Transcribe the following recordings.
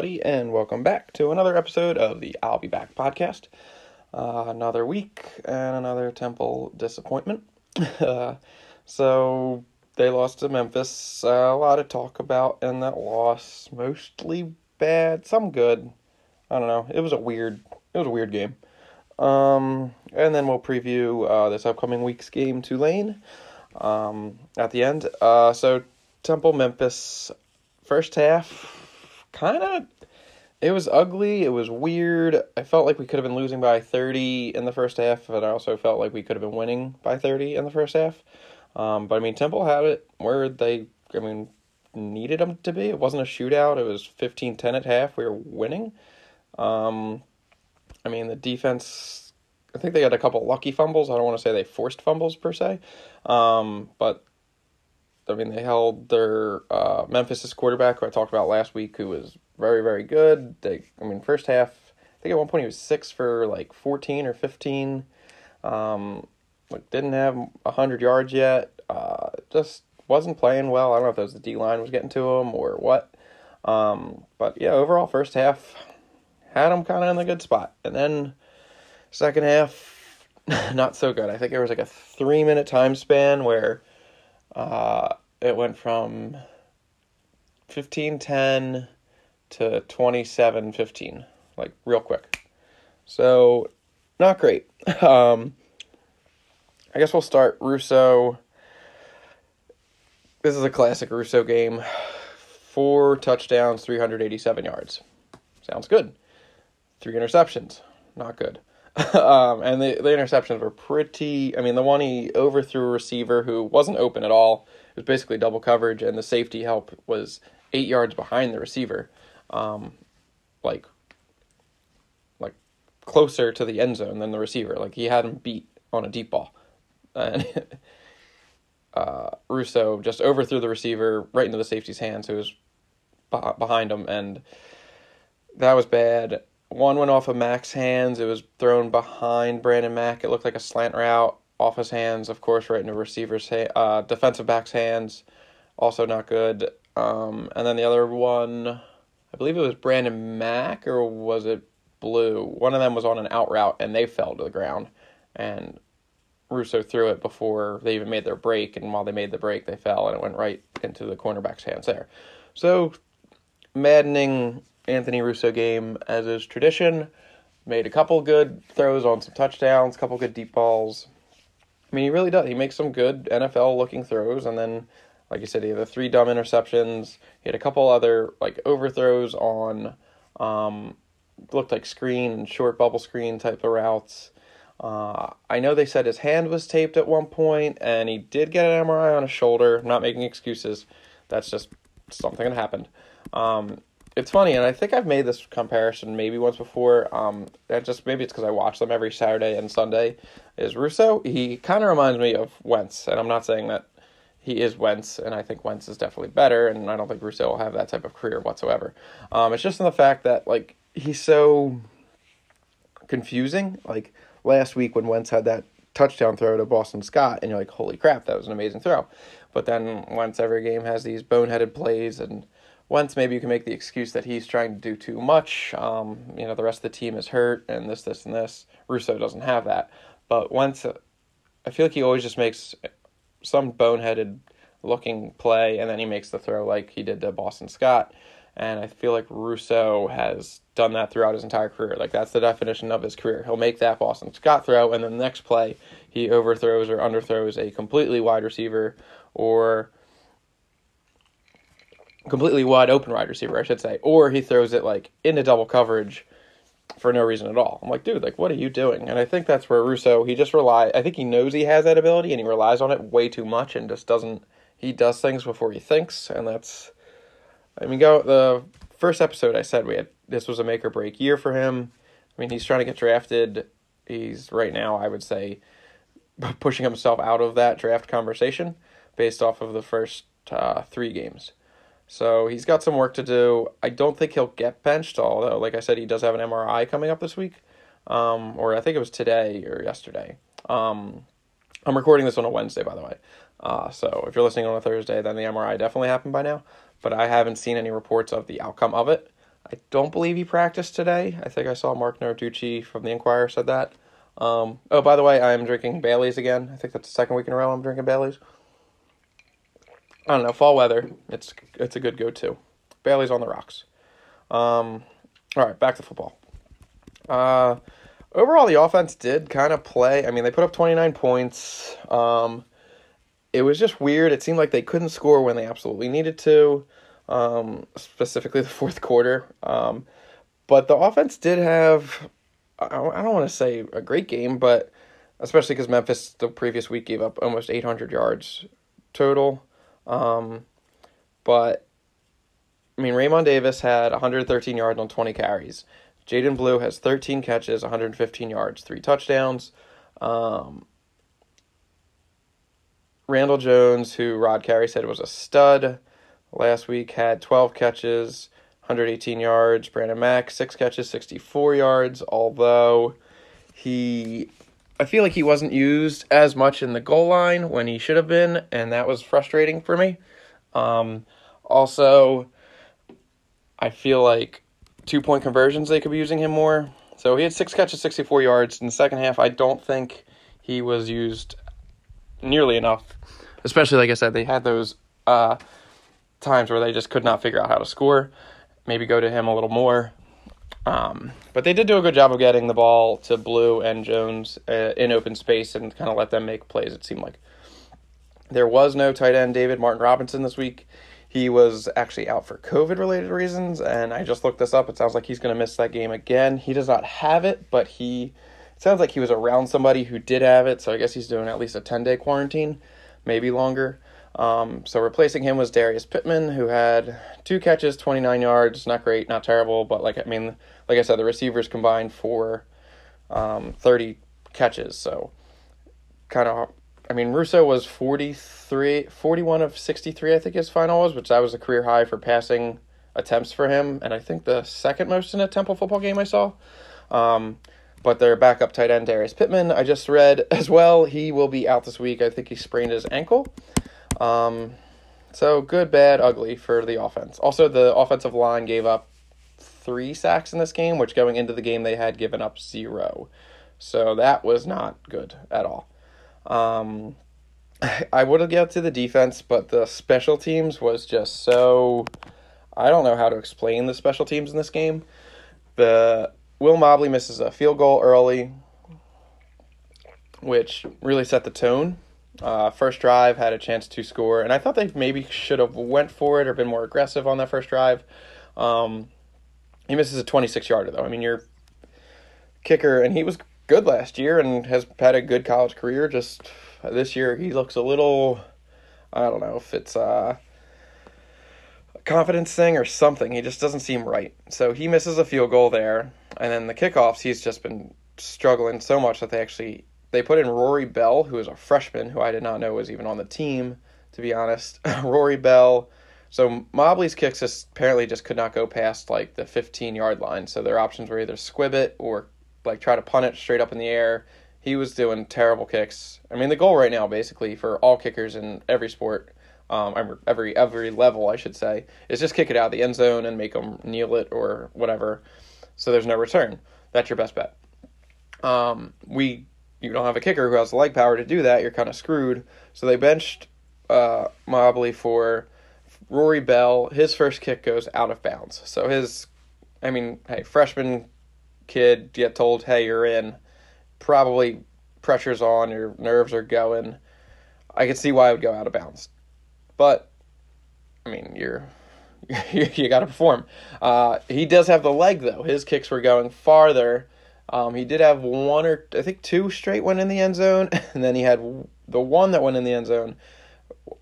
everybody, and welcome back to another episode of the I'll Be Back podcast. Uh, another week and another Temple disappointment. Uh, so they lost to Memphis. Uh, a lot of talk about in that loss. Mostly bad, some good. I don't know. It was a weird. It was a weird game. Um, and then we'll preview uh, this upcoming week's game, Tulane, um, at the end. Uh, so Temple Memphis first half kind of it was ugly, it was weird. I felt like we could have been losing by 30 in the first half, but I also felt like we could have been winning by 30 in the first half. Um, but I mean, Temple had it where they, I mean, needed them to be. It wasn't a shootout. It was 15-10 at half. We were winning. Um, I mean, the defense, I think they had a couple lucky fumbles. I don't want to say they forced fumbles per se. Um, but I mean, they held their uh, Memphis's quarterback, who I talked about last week, who was very, very good. They, I mean, first half, I think at one point he was six for like 14 or 15. Um, like didn't have hundred yards yet. Uh, just wasn't playing well. I don't know if it was the D line was getting to him or what. Um, but yeah, overall first half had him kind of in the good spot, and then second half not so good. I think there was like a three minute time span where uh, it went from 15-10 to 27-15, like real quick. So not great. Um, I guess we'll start Russo. This is a classic Russo game. Four touchdowns, 387 yards. Sounds good. Three interceptions. Not good. um, and the, the interceptions were pretty. I mean, the one he overthrew a receiver who wasn't open at all. It was basically double coverage, and the safety help was eight yards behind the receiver. Um, like, like closer to the end zone than the receiver. Like he had him beat on a deep ball and uh, Russo just overthrew the receiver right into the safety's hands, who was behind him, and that was bad. One went off of Mack's hands. It was thrown behind Brandon Mack. It looked like a slant route off his hands, of course, right into receiver's ha- uh, defensive back's hands. Also not good. Um, and then the other one, I believe it was Brandon Mack or was it Blue? One of them was on an out route and they fell to the ground. And Russo threw it before they even made their break, and while they made the break, they fell, and it went right into the cornerback's hands there. So, maddening Anthony Russo game, as is tradition. Made a couple good throws on some touchdowns, couple good deep balls. I mean, he really does. He makes some good NFL looking throws, and then, like I said, he had the three dumb interceptions. He had a couple other like overthrows on, um, looked like screen and short bubble screen type of routes. Uh, I know they said his hand was taped at one point, and he did get an MRI on his shoulder. I'm not making excuses. That's just something that happened. Um, it's funny, and I think I've made this comparison maybe once before. Um, that just maybe it's because I watch them every Saturday and Sunday. Is Russo? He kind of reminds me of Wentz, and I'm not saying that he is Wentz, and I think Wentz is definitely better, and I don't think Russo will have that type of career whatsoever. Um, it's just in the fact that like he's so confusing, like last week when Wentz had that touchdown throw to Boston Scott, and you're like, holy crap, that was an amazing throw. But then Wentz every game has these boneheaded plays, and Wentz maybe you can make the excuse that he's trying to do too much. Um, you know, the rest of the team is hurt, and this, this, and this. Russo doesn't have that, but Wentz, I feel like he always just makes some boneheaded looking play, and then he makes the throw like he did to Boston Scott. And I feel like Russo has done that throughout his entire career. Like that's the definition of his career. He'll make that Boston Scott throw, and then the next play he overthrows or underthrows a completely wide receiver or completely wide open wide receiver, I should say, or he throws it like into double coverage for no reason at all. I'm like, dude, like what are you doing? And I think that's where Russo he just rely. I think he knows he has that ability and he relies on it way too much and just doesn't. He does things before he thinks, and that's I mean, go the first episode I said we had this was a make or break year for him. I mean, he's trying to get drafted. He's right now, I would say, pushing himself out of that draft conversation based off of the first uh, three games. So he's got some work to do. I don't think he'll get benched, although, like I said, he does have an MRI coming up this week, um, or I think it was today or yesterday. Um, I'm recording this on a Wednesday, by the way. Uh, so if you're listening on a Thursday, then the MRI definitely happened by now but I haven't seen any reports of the outcome of it. I don't believe he practiced today. I think I saw Marc Narducci from the Inquirer said that. Um, oh, by the way, I'm drinking Bailey's again. I think that's the second week in a row I'm drinking Bailey's. I don't know, fall weather. It's it's a good go to. Bailey's on the rocks. Um, all right, back to football. Uh, overall, the offense did kind of play. I mean, they put up 29 points. Um, it was just weird. It seemed like they couldn't score when they absolutely needed to, um, specifically the fourth quarter. Um, but the offense did have, I don't want to say a great game, but especially because Memphis the previous week gave up almost 800 yards total. Um, but I mean, Raymond Davis had 113 yards on 20 carries. Jadan Blue has 13 catches, 115 yards, three touchdowns. Um, Randle Jones, who Rod Carey said was a stud last week, had 12 catches, 118 yards. Brandon Mack, six catches, 64 yards, although he. I feel like he wasn't used as much in the goal line when he should have been, and that was frustrating for me. Um, also, I feel like two point conversions they could be using him more. So he had six catches, 64 yards. In the second half, I don't think he was used nearly enough. Especially, like I said, they had those uh, times where they just could not figure out how to score. Maybe go to him a little more. Um, but they did do a good job of getting the ball to Blue and Jones uh, in open space and kind of let them make plays, it seemed like. There was no tight end David Martin Robinson this week. He was actually out for COVID related reasons, and I just looked this up. It sounds like he's going to miss that game again. He does not have it, but he it sounds like he was around somebody who did have it, so I guess he's doing at least a 10 day quarantine, maybe longer. Um, so replacing him was Darius Pittman, who had two catches, 29 yards. Not great, not terrible, but like I mean, like I said, the receivers combined for um, 30 catches. So kind of I mean, Russo was 43, 41 of 63, I think his final was, which that was a career high for passing attempts for him, and I think the second most in a Temple football game I saw. Um, but their backup tight end, Darius Pittman, I just read as well. He will be out this week. I think he sprained his ankle. Um, so good, bad, ugly for the offense. Also, the offensive line gave up three sacks in this game, which going into the game they had given up zero. So that was not good at all. Um, I would have got to the defense, but the special teams was just so. I don't know how to explain the special teams in this game. The Will Mobley misses a field goal early, which really set the tone. Uh, first drive had a chance to score, and I thought they maybe should have went for it or been more aggressive on that first drive. Um, he misses a 26 yarder though. I mean, your kicker, and he was good last year and has had a good college career. Just this year, he looks a little. I don't know if it's a confidence thing or something. He just doesn't seem right. So he misses a field goal there, and then the kickoffs, he's just been struggling so much that they actually they put in Rory Bell, who is a freshman who I did not know was even on the team. To be honest, Rory Bell. So Mobley's kicks just apparently just could not go past like the 15 yard line. So their options were either squib it or like try to punt it straight up in the air. He was doing terrible kicks. I mean, the goal right now, basically, for all kickers in every sport, um, every every level, I should say, is just kick it out of the end zone and make them kneel it or whatever. So there's no return. That's your best bet. Um, we you don't have a kicker who has the leg power to do that. You're kind of screwed. So they benched uh, Mobley for Rory Bell. His first kick goes out of bounds. So his, I mean, hey, freshman kid get told, hey, you're in, probably pressure's on, your nerves are going. I can see why it would go out of bounds. But, I mean, you're. you got to perform. Uh, he does have the leg though. His kicks were going farther. Um, he did have one or I think two straight went in the end zone, and then he had the one that went in the end zone.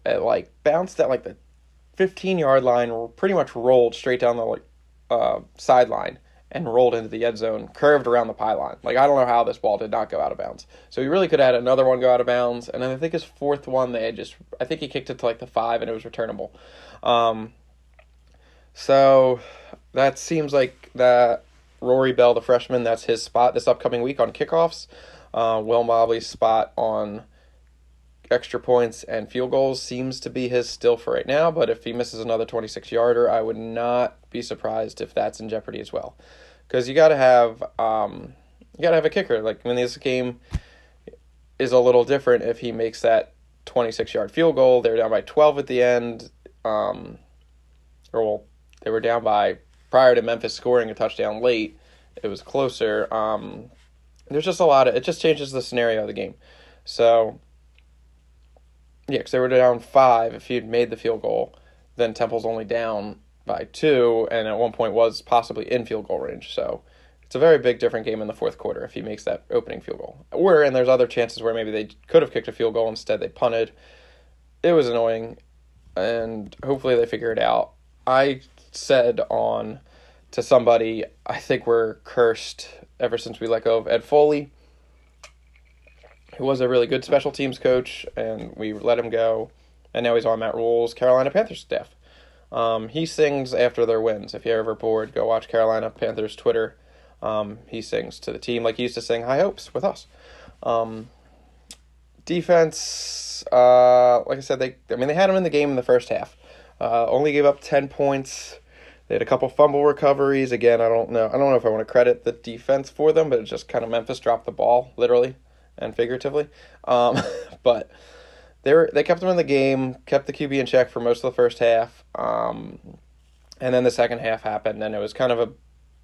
It, like bounced at like the 15 yard line, pretty much rolled straight down the like uh, sideline, and rolled into the end zone, curved around the pylon. Like I don't know how this ball did not go out of bounds. So he really could have had another one go out of bounds, and then I think his fourth one they had just I think he kicked it to like the five and it was returnable. Um, so that seems like that Rory Bell, the freshman, that's his spot this upcoming week on kickoffs. Uh, Will Mobley's spot on extra points and field goals seems to be his still for right now. But if he misses another 26 yarder, I would not be surprised if that's in jeopardy as well. Because you got to have um, you got to have a kicker. Like when this game is a little different, if he makes that 26 yard field goal, they're down by 12 at the end. Um, or well, they were down by prior to Memphis scoring a touchdown late. It was closer. Um, there's just a lot of it. Just changes the scenario of the game. So yeah, because they were down five. If he'd made the field goal, then Temple's only down by two, and at one point was possibly in field goal range. So it's a very big different game in the fourth quarter if he makes that opening field goal. Or and there's other chances where maybe they could have kicked a field goal instead they punted. It was annoying, and hopefully they figure it out. I said on to somebody, I think we're cursed ever since we let go of Ed Foley who was a really good special teams coach, and we let him go, and now he's on Matt Rhule's Carolina Panthers staff. Um, he sings after their wins. If you're ever bored, go watch Carolina Panthers Twitter. Um, he sings to the team like he used to sing High Hopes with us. Um, defense, uh, like I said, they I mean they had him in the game in the first half. Uh, only gave up ten points. They had a couple fumble recoveries. Again, I don't know. I don't know if I want to credit the defense for them, but it's just kind of Memphis dropped the ball literally and figuratively. Um, but they were they kept them in the game, kept the QB in check for most of the first half, um, and then the second half happened, and it was kind of a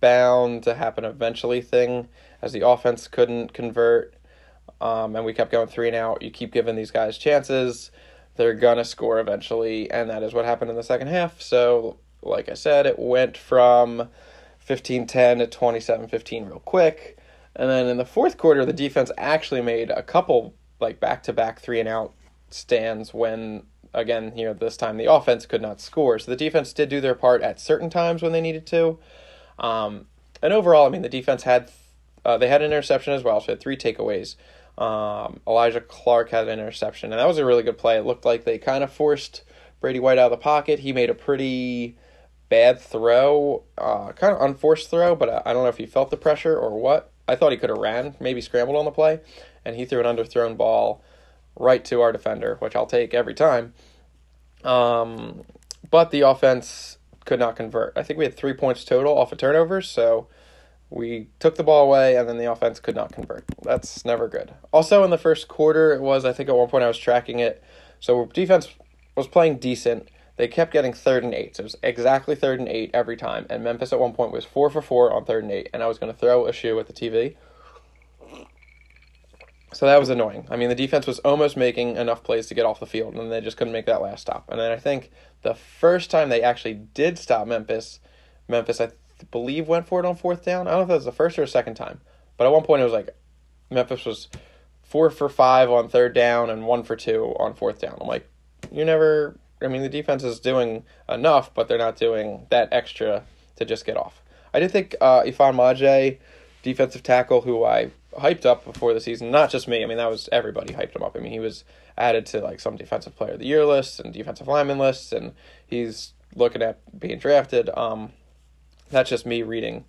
bound to happen eventually thing as the offense couldn't convert, um, and we kept going three and out. You keep giving these guys chances, they're gonna score eventually, and that is what happened in the second half. So, like I said, it went from 15-10 to 27-15 real quick. And then in the fourth quarter, the defense actually made a couple like back to back three and out stands when again, you know, this time the offense could not score. So the defense did do their part at certain times when they needed to. Um, and overall, I mean, the defense had uh, they had an interception as well, so had three takeaways. Um, Elijah Clark had an interception, and that was a really good play. It looked like they kind of forced Brady White out of the pocket. He made a pretty bad throw, uh, kind of unforced throw, but I don't know if he felt the pressure or what. I thought he could have ran, maybe scrambled on the play, and he threw an underthrown ball right to our defender, which I'll take every time. Um, but the offense could not convert. I think we had three points total off of turnovers, so we took the ball away and then the offense could not convert. That's never good. Also, in the first quarter, it was, I think at one point I was tracking it. So defense was playing decent. They kept getting third and eight. So it was exactly third and eight every time. And Memphis at one point was four for four on third and eight. And I was going to throw a shoe at the TV. So that was annoying. I mean, the defense was almost making enough plays to get off the field, and they just couldn't make that last stop. And then I think the first time they actually did stop Memphis, Memphis, I believe, went for it on fourth down. I don't know if that was the first or second time. But at one point, it was like Memphis was four for five on third down and one for two on fourth down. I'm like, you never I mean, the defense is doing enough, but they're not doing that extra to just get off. I did think uh, Ifan Maijeh, defensive tackle, who I hyped up before the season, not just me. I mean, that was everybody hyped him up. I mean, he was added to like some defensive player of the year lists and defensive lineman lists, and he's looking at being drafted. Um, that's just me reading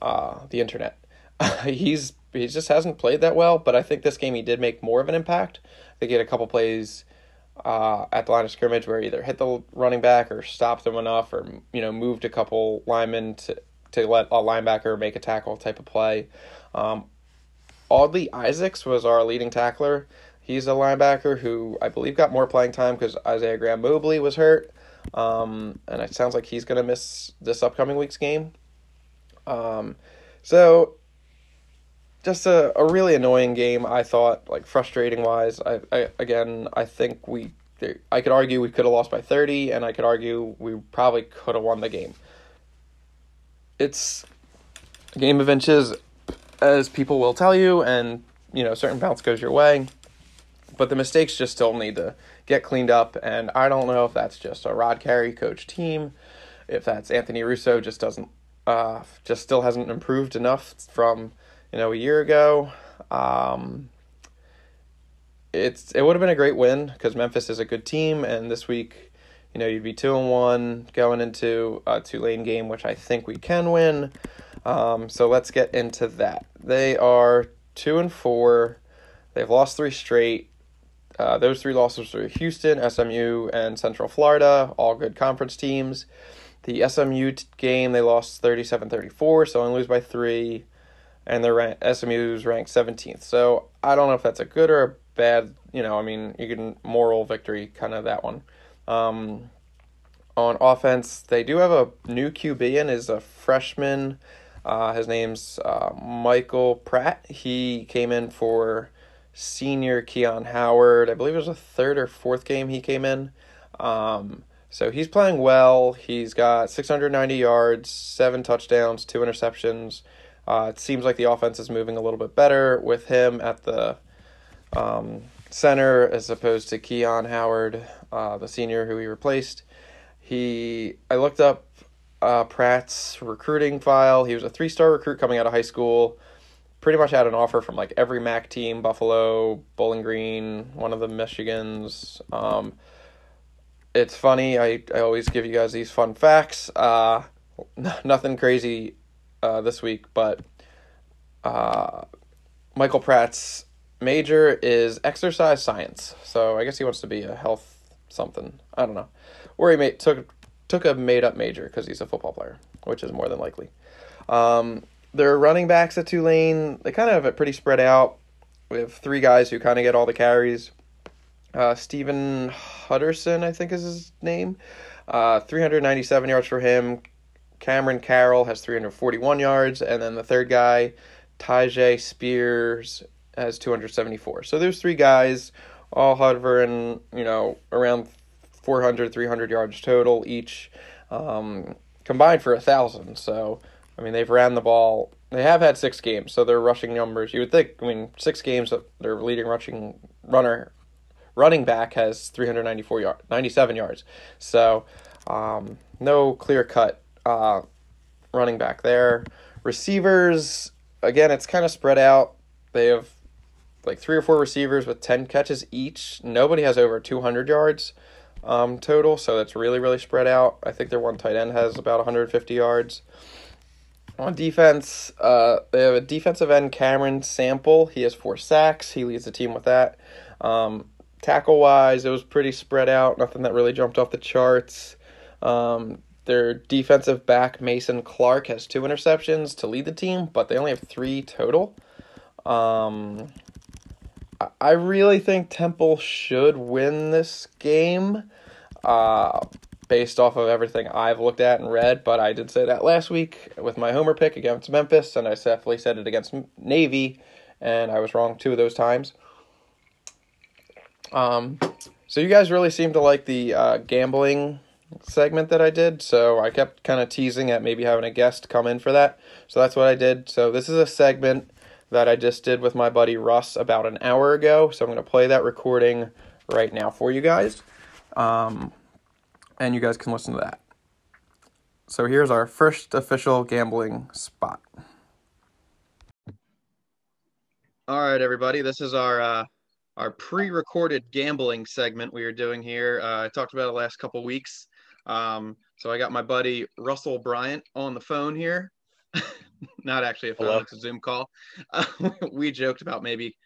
uh, the internet. he's he just hasn't played that well, but I think this game he did make more of an impact. They had a couple plays uh, at the line of scrimmage where either hit the running back or stopped them enough or you know moved a couple linemen to to let a linebacker make a tackle type of play. Um, Audley Isaacs was our leading tackler. He's a linebacker who I believe got more playing time because Isaiah Graham Mobley was hurt, um, and it sounds like he's going to miss this upcoming week's game. Um, so just a, a really annoying game. I thought, like frustrating wise. I, I again, I think we. I could argue we could have lost by thirty, and I could argue we probably could have won the game. It's game of inches, as people will tell you, and you know certain bounce goes your way, but the mistakes just still need to get cleaned up. And I don't know if that's just a Rod Carey coach team, if that's Anthony Russo just doesn't, uh, just still hasn't improved enough from you know, a year ago. Um, it's it would have been a great win because Memphis is a good team, and this week, you know, you'd be two and one going into a Tulane game, which I think we can win. Um, so let's get into that. They are two and four. They've lost three straight. Uh, those three losses were Houston, SMU, and Central Florida, all good conference teams. The SMU t- game, they lost 37 34, so only lose by three, and their rank, SMU's ranked 17th. So I don't know if that's a good or a bad, you know, I mean, you can moral victory, kind of that one. Um, on offense, they do have a new QB and is a freshman. Uh, his name's uh, Michael Pratt. He came in for senior Keon Howard. I believe it was a third or fourth game he came in. Um, so he's playing well. He's got 690 yards, seven touchdowns, two interceptions. Uh, it seems like the offense is moving a little bit better with him at the um, center as opposed to Keon Howard, uh, the senior who he replaced. He, I looked up uh, Pratt's recruiting file. He was a three star recruit coming out of high school. Pretty much had an offer from like every MAC team Buffalo, Bowling Green, one of the Michigans. Um, it's funny. I, I always give you guys these fun facts. Uh, nothing crazy uh, this week, but uh, Michael Pratt's major is exercise science. So I guess he wants to be a health something. I don't know. Or he made, took took a made up major because he's a football player, which is more than likely. Um, their running backs at Tulane, they kind of have it pretty spread out. We have three guys who kind of get all the carries. Uh, Stephon Huderson, I think is his name. Uh, 397 yards for him. Cameron Carroll has 341 yards. And then the third guy, Tyjae Spears, has 274. So there's three guys all hovering, you know, around 400, 300 yards total each, um, combined for a thousand. So, I mean, they've ran the ball. They have had six games, so their rushing numbers. You would think, I mean, six games. Their leading rushing runner, running back has 394 yard, 97 yards. So, um, no clear cut uh, running back there. Receivers, again, it's kind of spread out. They have like three or four receivers with 10 catches each. Nobody has over 200 yards um, total, so it's really, really spread out. I think their one tight end has about 150 yards. On defense, uh, they have a defensive end, Cameron Sample. He has four sacks. He leads the team with that. Um, tackle wise, it was pretty spread out. Nothing that really jumped off the charts. Um, their defensive back, Macon Clark, has two interceptions to lead the team, but they only have three total. Um, I really think Temple should win this game uh, based off of everything I've looked at and read. But I did say that last week with my homer pick against Memphis, and I definitely said it against Navy, and I was wrong two of those times. Um, so you guys really seem to like the uh, gambling segment that I did, so I kept kind of teasing at maybe having a guest come in for that. So that's what I did. So this is a segment that I just did with my buddy Russ about an hour ago. So I'm going to play that recording right now for you guys. Um, and you guys can listen to that. So here's our first official gambling spot. All right, everybody. This is our uh, our pre-recorded gambling segment we are doing here. Uh, I talked about it last couple weeks. Um, so I got my buddy Russell Bryant on the phone here. not actually a phone, Hello? it's a Zoom call. Uh, we joked about maybe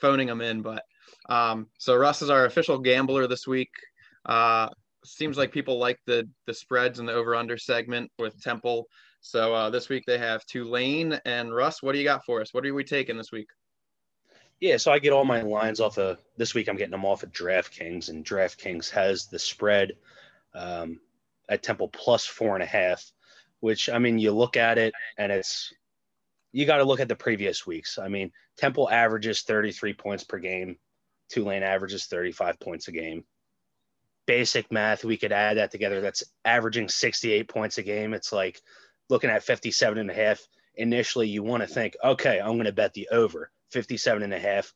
phoning him in, but um, so Russ is our official gambler this week. Uh, seems like people like the the spreads and the over under segment with Temple. So uh, this week they have Tulane and Russ. What do you got for us? What are we taking this week? Yeah, so I get all my lines off of this week. I'm getting them off of DraftKings, and DraftKings has the spread um, at Temple plus four and a half which I mean, you look at it and it's you got to look at the previous weeks. I mean, Temple averages 33 points per game, Tulane averages 35 points a game. Basic math, we could add that together. That's averaging 68 points a game. It's like looking at 57 and a half. Initially, you want to think, okay, I'm going to bet the over 57 and a half.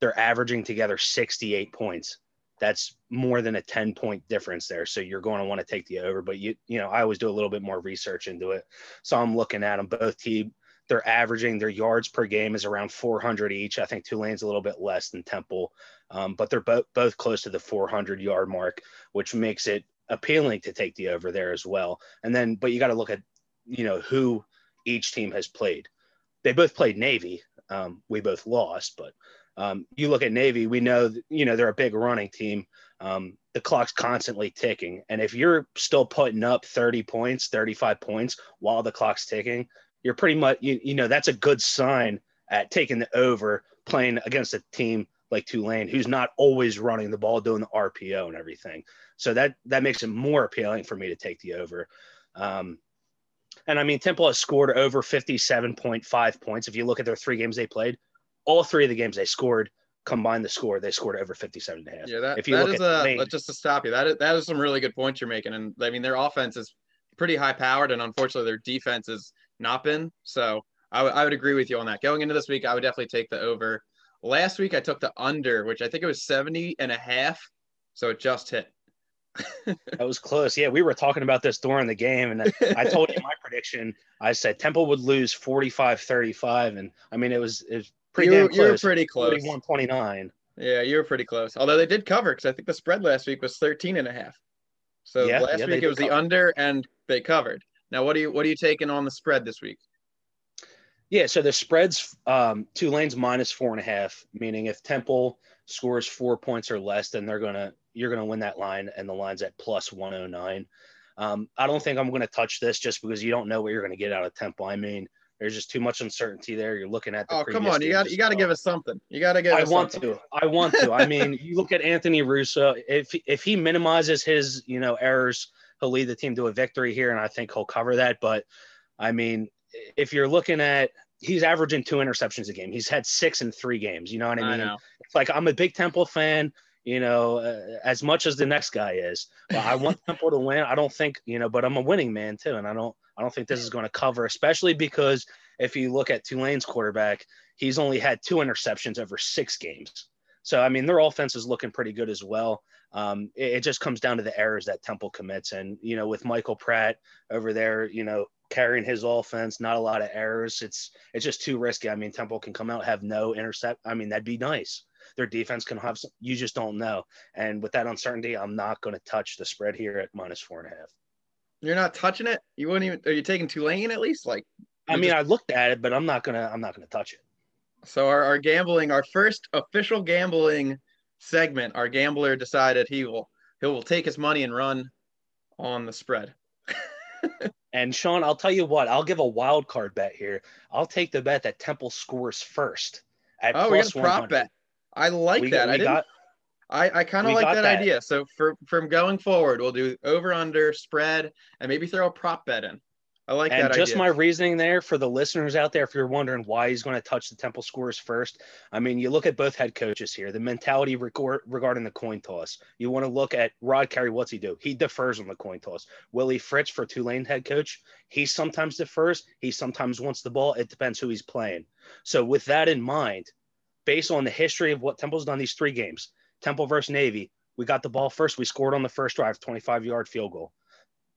They're averaging together 68 points that's more than a 10 point difference there. So you're going to want to take the over, but you, you know, I always do a little bit more research into it. So I'm looking at them both team. They're averaging their yards per game is around 400 each. I think Tulane's a little bit less than Temple, um, but they're both both close to the 400 yard mark, which makes it appealing to take the over there as well. And then, but you got to look at, you know, who each team has played. They both played Navy. Um, we both lost, but Um, you look at Navy, we know you know they're a big running team. Um, the clock's constantly ticking, and if you're still putting up 30 points, 35 points while the clock's ticking, you're pretty much you, you know that's a good sign at taking the over playing against a team like Tulane who's not always running the ball doing the RPO and everything. So that that makes it more appealing for me to take the over. Um, and I mean, Temple has scored over 57.5 points. If you look at their three games they played, all three of the games they scored, combined the score, they scored over 57 and a half. Yeah, that, if you that look is at a, just to stop you. That is, that is some really good points you're making. And I mean, their offense is pretty high powered, and unfortunately, their defense has not been. So I would- I would agree with you on that. Going into this week, I would definitely take the over. Last week, I took the under, which I think it was 70 and a half. So it just hit. that was close. Yeah, we were talking about this during the game, and I told you my prediction. I said Temple would lose 45 35. And I mean, it was, it was pretty you, damn were- you were close. pretty close. 41 29. Yeah, you were pretty close. Although they did cover because I think the spread last week was 13 and a half. So Yeah, last yeah, week it was the under and they covered. Now what are you what are you taking on the spread this week? Yeah, so the spread's um, Tulane's minus four and a half, meaning if Temple scores four points or less, then they're gonna you're gonna win that line, and the line's at plus one oh nine. Um, I don't think I'm gonna touch this just because you don't know what you're gonna get out of Temple. I mean, there's just too much uncertainty there. You're looking at the Oh, come on. You got you got to give us something. You got to give I want something. to. I want to. I mean, you look at Anthony Russo. If if he minimizes his you know errors, he'll lead the team to a victory here, and I think he'll cover that. But I mean, if you're looking at he's averaging two interceptions a game. He's had six in three games. You know what I I mean? know. It's like I'm a big Temple fan. You know, uh, as much as the next guy is, but I want Temple to win. I don't think you know, but I'm a winning man too, and I don't. I don't think this is going to cover, especially because if you look at Tulane's quarterback, he's only had two interceptions over six games. So I mean, their offense is looking pretty good as well. Um, it, it just comes down to the errors that Temple commits, and you know, with Michael Pratt over there, you know, carrying his offense, not a lot of errors. It's it's just too risky. I mean, Temple can come out have no intercept. I mean, that'd be nice. Their defense can have. Some, you just don't know. And with that uncertainty, I'm not going to touch the spread here at minus four and a half. You're not touching it. You wouldn't even. Are you taking Tulane at least? Like I mean, just- I looked at it, but I'm not gonna. I'm not gonna touch it. so. Our, our gambling, our first official gambling segment. Our gambler decided he will he will take his money and run on the spread. And Sean, I'll tell you what. I'll give a wild card bet here. I'll take the bet that Temple scores first at Oh, we got plus a prop bet. I like we that. got, I didn't. got I, I kind of like that, that. idea. So for from going forward, we'll do over under spread and maybe throw a prop bet in. I like and that just idea. my reasoning there for the listeners out there, if you're wondering why he's going to touch the Temple scores first, I mean, you look at both head coaches here, the mentality regard, regarding the coin toss. You want to look at Rod Carey, what's he do? He defers on the coin toss. Willie Fritz for Tulane head coach, he sometimes defers, he sometimes wants the ball. It depends who he's playing. So with that in mind, based on the history of what Temple's done these three games, Temple versus Navy, we got the ball first. We scored on the first drive, 25 yard field goal.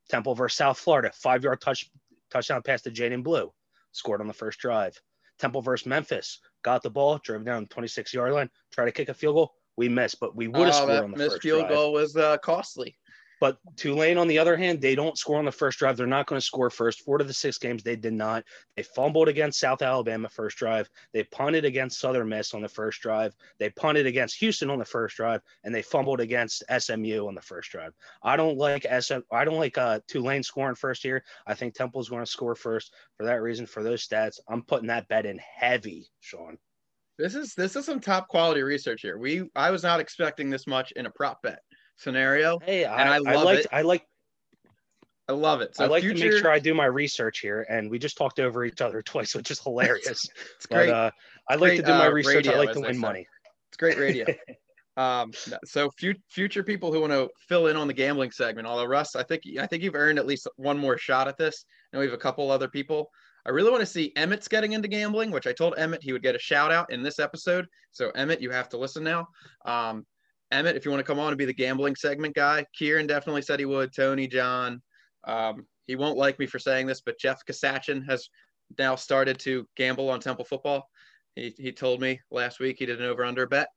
Temple versus South Florida, five yard touch touchdown pass to Jadan Blue, scored on the first drive. Temple versus Memphis, got the ball, drove down the 26 yard line, tried to kick a field goal. We missed, but we would have oh, scored on the missed first field drive. goal was uh, costly. But Tulane, on the other hand, they don't score on the first drive. They're not going to score first. Four to the six games, they did not. They fumbled against South Alabama first drive. They punted against Southern Miss on the first drive. They punted against Houston on the first drive, and they fumbled against SMU on the first drive. I don't like SM. I don't like uh, Tulane scoring first here. I think Temple's going to score first for that reason. For those stats, I'm putting that bet in heavy, Sean. This is this is some top quality research here. We I was not expecting this much in a prop bet scenario. Hey, And I I, I, love like it. I like I love it. So I like future, to make sure I do my research here, and we just talked over each other twice, which is hilarious. it's great. But uh, I like to do my uh, research. I like to win money. It's great radio. um, so fu- future people who want to fill in on the gambling segment, although Russ, I think I think you've earned at least one more shot at this. And we have a couple other people. I really want to see Emmett's getting into gambling, which I told Emmett he would get a shout out in this episode. So Emmett, you have to listen now. Um, Emmett, if you want to come on and be the gambling segment guy, Kieran definitely said he would. Tony, John, um, he won't like me for saying this, but Jeff Kasachin has now started to gamble on Temple football. He, he told me last week he did an over under bet.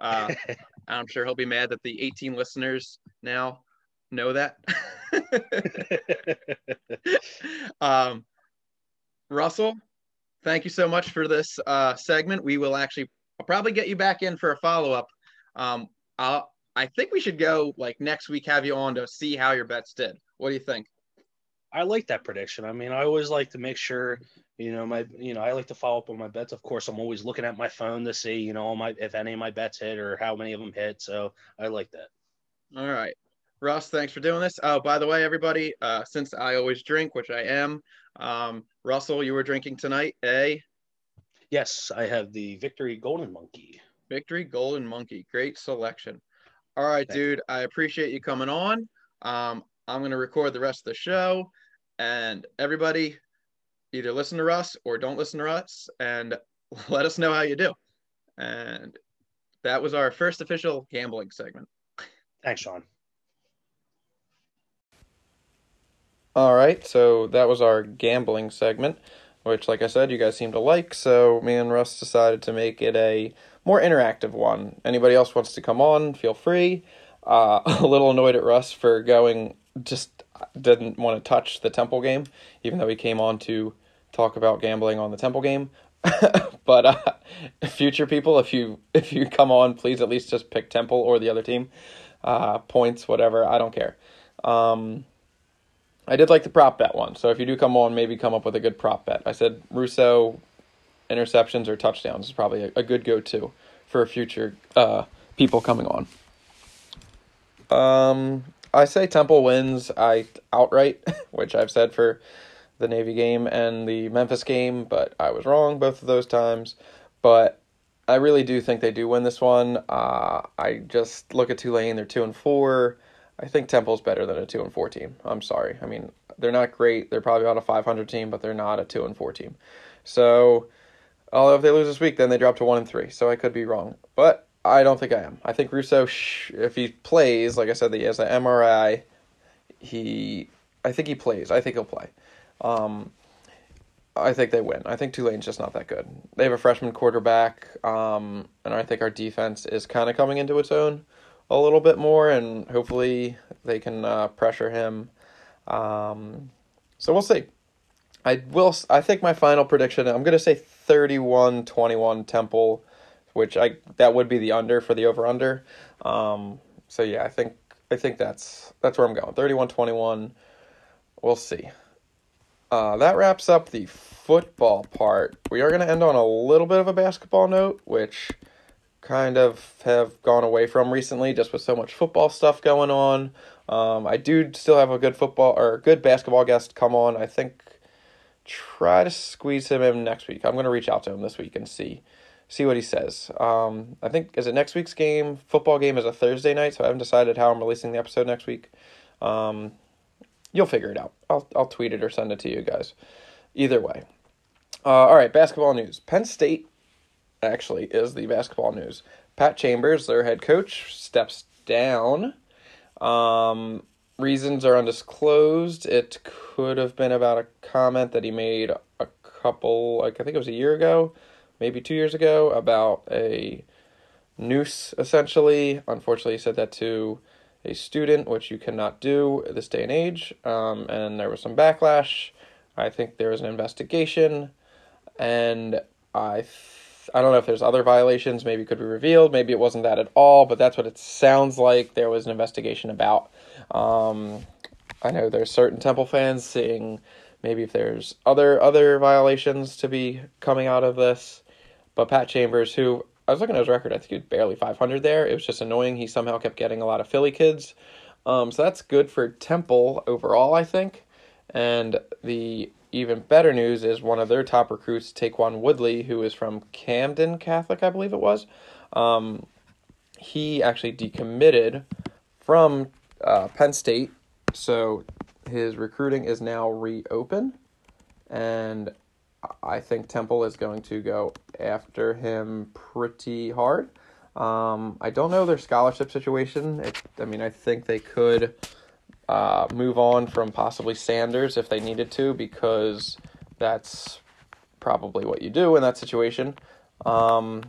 Uh, I'm sure he'll be mad that the 18 listeners now know that. um, Russell, thank you so much for this uh, segment. We will actually I'll probably get you back in for a follow up. Um, I'll, I think we should go like next week, have you on to see how your bets did. What do you think? I like that prediction. I mean, I always like to make sure, you know, my, you know, I like to follow up on my bets. Of course, I'm always looking at my phone to see, you know, all my if any of my bets hit or how many of them hit. So I like that. All right. Russ, thanks for doing this. Oh, by the way, everybody, uh, since I always drink, which I am, um, Russell, you were drinking tonight, eh? Yes, I have the Victory Golden Monkey. Victory Golden Monkey. Great selection. All right, dude. I appreciate you coming on. Um, I'm going to record the rest of the show. And everybody, either listen to Russ or don't listen to Russ and let us know how you do. And that was our first official gambling segment. Thanks, Sean. All right, so that was our gambling segment, which, like I said, you guys seem to like. So me and Russ decided to make it a more interactive one. Anybody else wants to come on, feel free. Uh, a little annoyed at Russ for going, just didn't want to touch the Temple game, even though he came on to talk about gambling on the Temple game. but uh, future people, if you if you come on, please at least just pick Temple or the other team, uh, points, whatever. I don't care. Um, I did like the prop bet one, so if you do come on, maybe come up with a good prop bet. I said Russo interceptions or touchdowns is probably a, a good go-to for future uh, people coming on. Um, I say Temple wins. I outright, which I've said for the Navy game and the Memphis game, but I was wrong both of those times. But I really do think they do win this one. Uh, I just look at Tulane; they're two and four. I think Temple's better than a two and four team. I'm sorry. I mean, they're not great. They're probably about a 500 team, but they're not a two and four team. So, although if they lose this week, then they drop to one and three. So I could be wrong, but I don't think I am. I think Russo, if he plays, like I said, he has an MRI. He, I think he plays. I think he'll play. Um, I think they win. I think Tulane's just not that good. They have a freshman quarterback, um, and I think our defense is kind of coming into its own a little bit more, and hopefully they can uh, pressure him. Um, so we'll see. I will. I think my final prediction. I'm going to say 31-21 Temple, which I that would be the under for the over under. Um, so yeah, I think I think that's that's where I'm going. 31-21. We'll see. Uh, that wraps up the football part. We are going to end on a little bit of a basketball note, which kind of have gone away from recently, just with so much football stuff going on. Um, I do still have a good football or good basketball guest come on. I think try to squeeze him in next week. I'm going to reach out to him this week and see see what he says. Um, I think is it next week's game? Football game is a Thursday night, so I haven't decided how I'm releasing the episode next week. Um, you'll figure it out. I'll I'll tweet it or send it to you guys. Either way. Uh, all right, basketball news. Penn State actually is the basketball news. Pat Chambers, their head coach, steps down. Um, reasons are undisclosed. It could have been about a comment that he made a couple, like I think it was a year ago, maybe two years ago, about a noose, essentially. Unfortunately, he said that to a student, which you cannot do this day and age. Um, and there was some backlash. I think there was an investigation, and I. I don't know if there's other violations, maybe could be revealed, maybe it wasn't that at all, but that's what it sounds like there was an investigation about. Um, I know there's certain Temple fans seeing maybe if there's other other violations to be coming out of this, but Pat Chambers, who I was looking at his record, I think he was barely 500 there. It was just annoying. He somehow kept getting a lot of Philly kids, um, so that's good for Temple overall, I think. And the even better news is one of their top recruits, Taquan Woodley, who is from Camden Catholic, I believe it was. Um, he actually decommitted from uh, Penn State, so his recruiting is now reopened, and I think Temple is going to go after him pretty hard. Um, I don't know their scholarship situation. It, I mean, I think they could uh, move on from possibly Sanders if they needed to, because that's probably what you do in that situation. Um,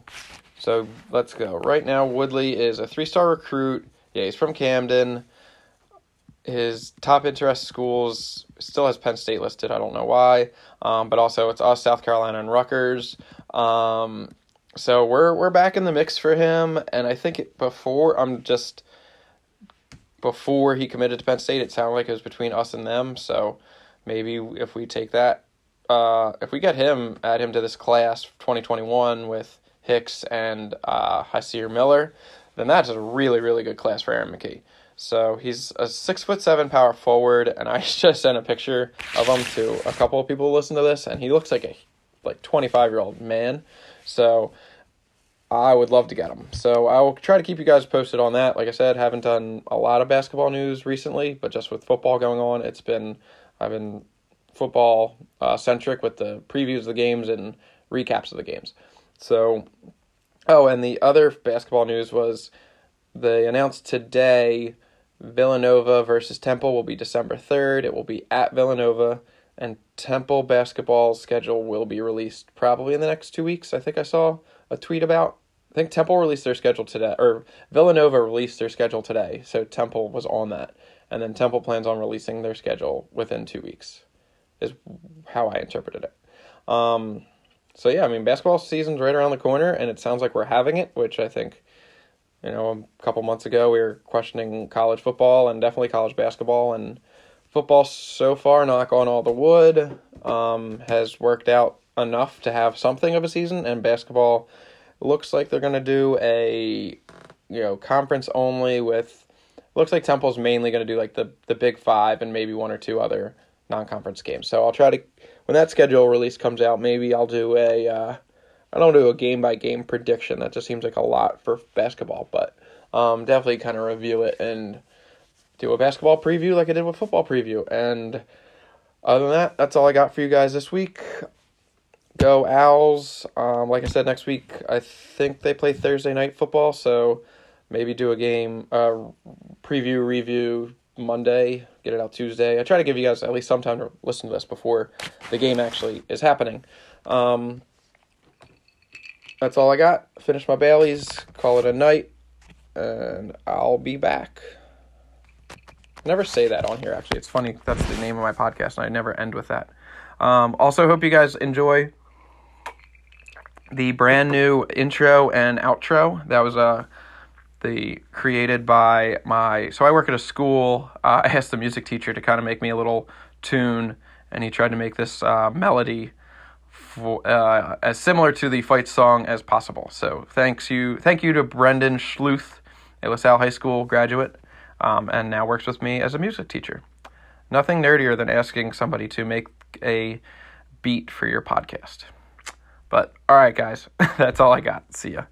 so let's go. Right now, Woodley is a three star recruit. Yeah, he's from Camden. His top interest schools still has Penn State listed. I don't know why, um, but also it's us, South Carolina, and Rutgers. Um, so we're we're back in the mix for him, and I think before I'm just before he committed to Penn State, it sounded like it was between us and them. So maybe if we take that, uh, if we get him, add him to this class 2021 with Hicks and uh, Hysier Miller, then that's a really really good class for Aaron McKie. So he's a six foot seven power forward, and I just sent a picture of him to a couple of people who listen to this, and he looks like a like twenty five year old man. So I would love to get him. So I will try to keep you guys posted on that. Like I said, haven't done a lot of basketball news recently, but just with football going on, it's been I've been football uh, centric with the previews of the games and recaps of the games. So, oh, and the other basketball news was they announced today Villanova versus Temple will be December 3rd. It will be at Villanova, and Temple basketball schedule will be released probably in the next two weeks. I think I saw a tweet about. I think Temple released their schedule today, or Villanova released their schedule today, so Temple was on that. And then Temple plans on releasing their schedule within two weeks, is how I interpreted it. Um, so yeah, I mean, basketball season's right around the corner, and it sounds like we're having it, which I think you know, a couple months ago we were questioning college football and definitely college basketball and football so far, knock on all the wood, um, has worked out enough to have something of a season. And basketball looks like they're going to do a, you know, conference only with. Looks like Temple's mainly going to do like the the Big Five and maybe one or two other non-conference games. So I'll try to when that schedule release comes out, maybe I'll do a uh, I don't do a game by game prediction. That just seems like a lot for basketball, but um, definitely kind of review it and do a basketball preview like I did with football preview. And other than that, that's all I got for you guys this week. Go Owls. Um, like I said, next week I think they play Thursday night football, so maybe do a game uh, preview review Monday. Get it out Tuesday. I try to give you guys at least some time to listen to this before the game actually is happening. Um, that's all I got. Finish my Baileys, call it a night, and I'll be back. never say that on here, actually. It's funny. That's the name of my podcast, and I never end with that. Um, also, hope you guys enjoy the brand new intro and outro. That was uh, the created by my. So I work at a school. Uh, I asked the music teacher to kind of make me a little tune, and he tried to make this uh, melody for, uh, as similar to the fight song as possible. So thanks you, thank you to Brendan Schluth, a LaSalle High School graduate, um, and now works with me as a music teacher. Nothing nerdier than asking somebody to make a beat for your podcast. But all right, guys, that's all I got. See ya.